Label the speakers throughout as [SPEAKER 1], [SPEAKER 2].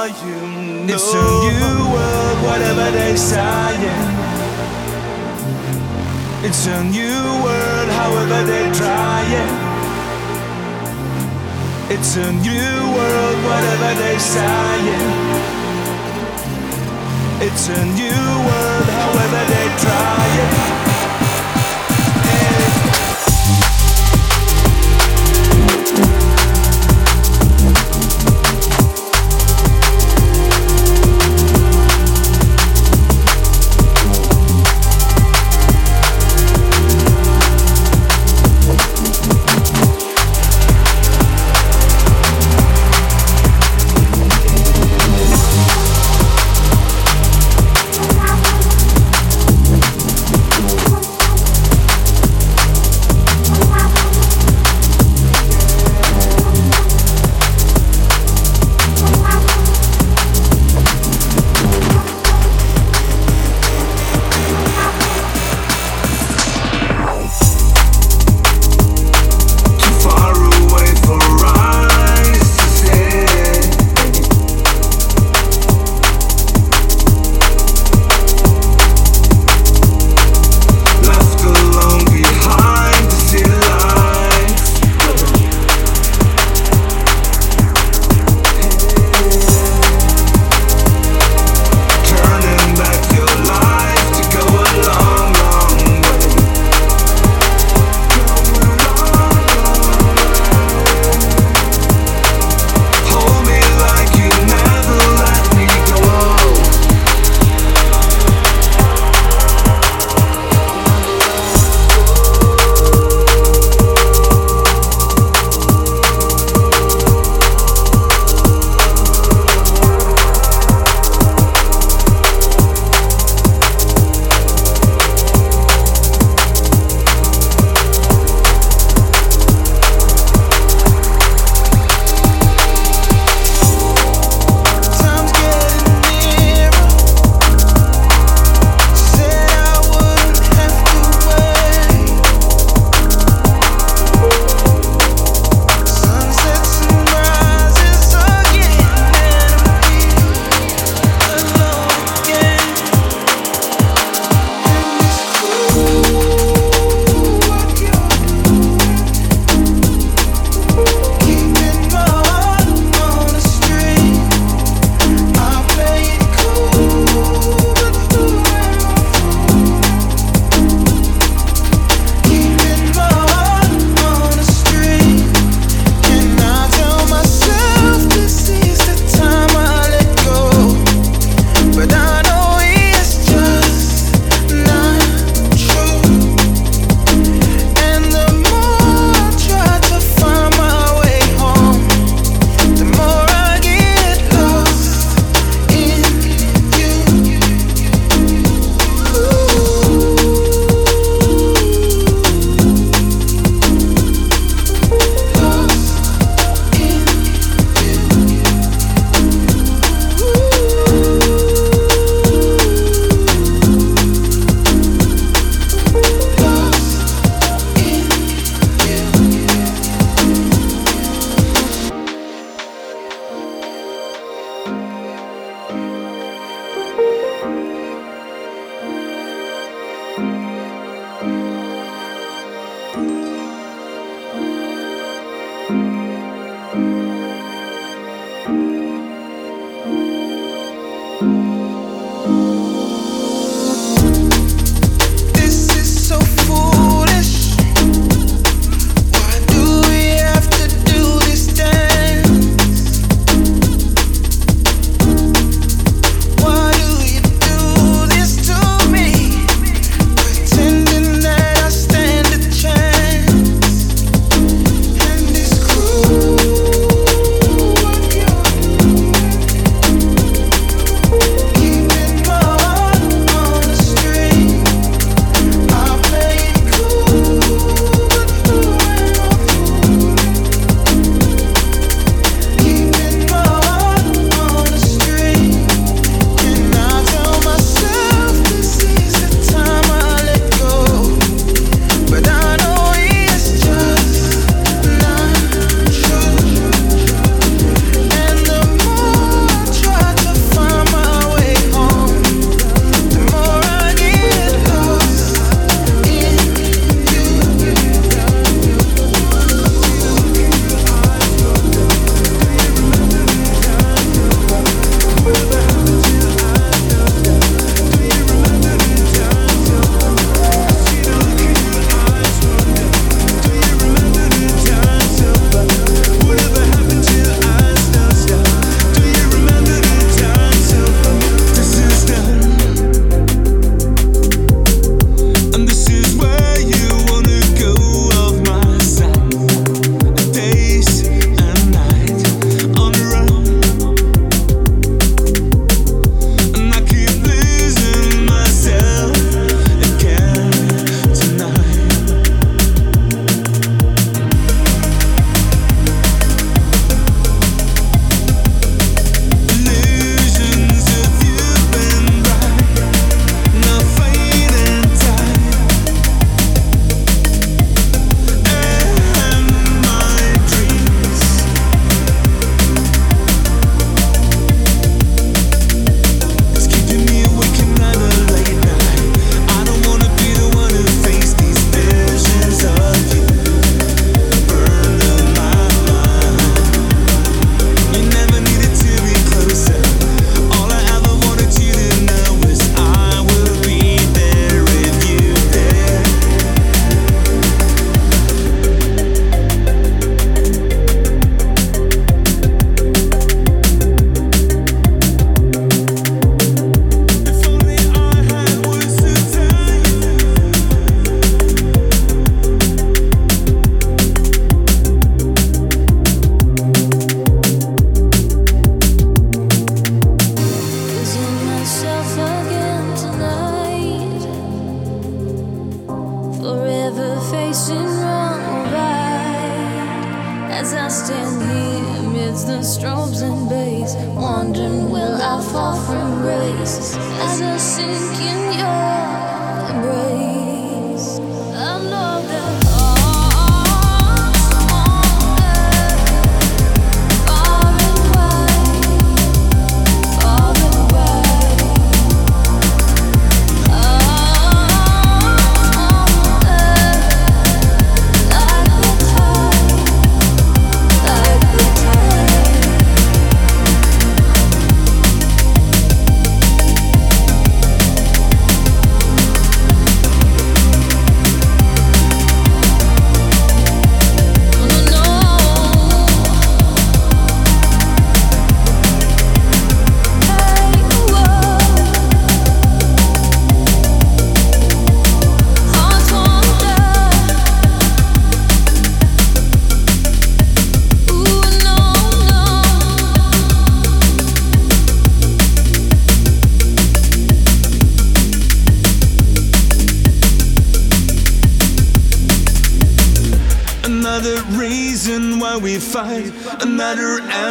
[SPEAKER 1] are you know. It's a new world, whatever they saying. It's a new world, however they trying. It's a new world, whatever they saying. It's a new world, however they trying.
[SPEAKER 2] stand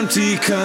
[SPEAKER 1] empty conversation.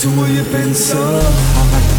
[SPEAKER 1] to 也本色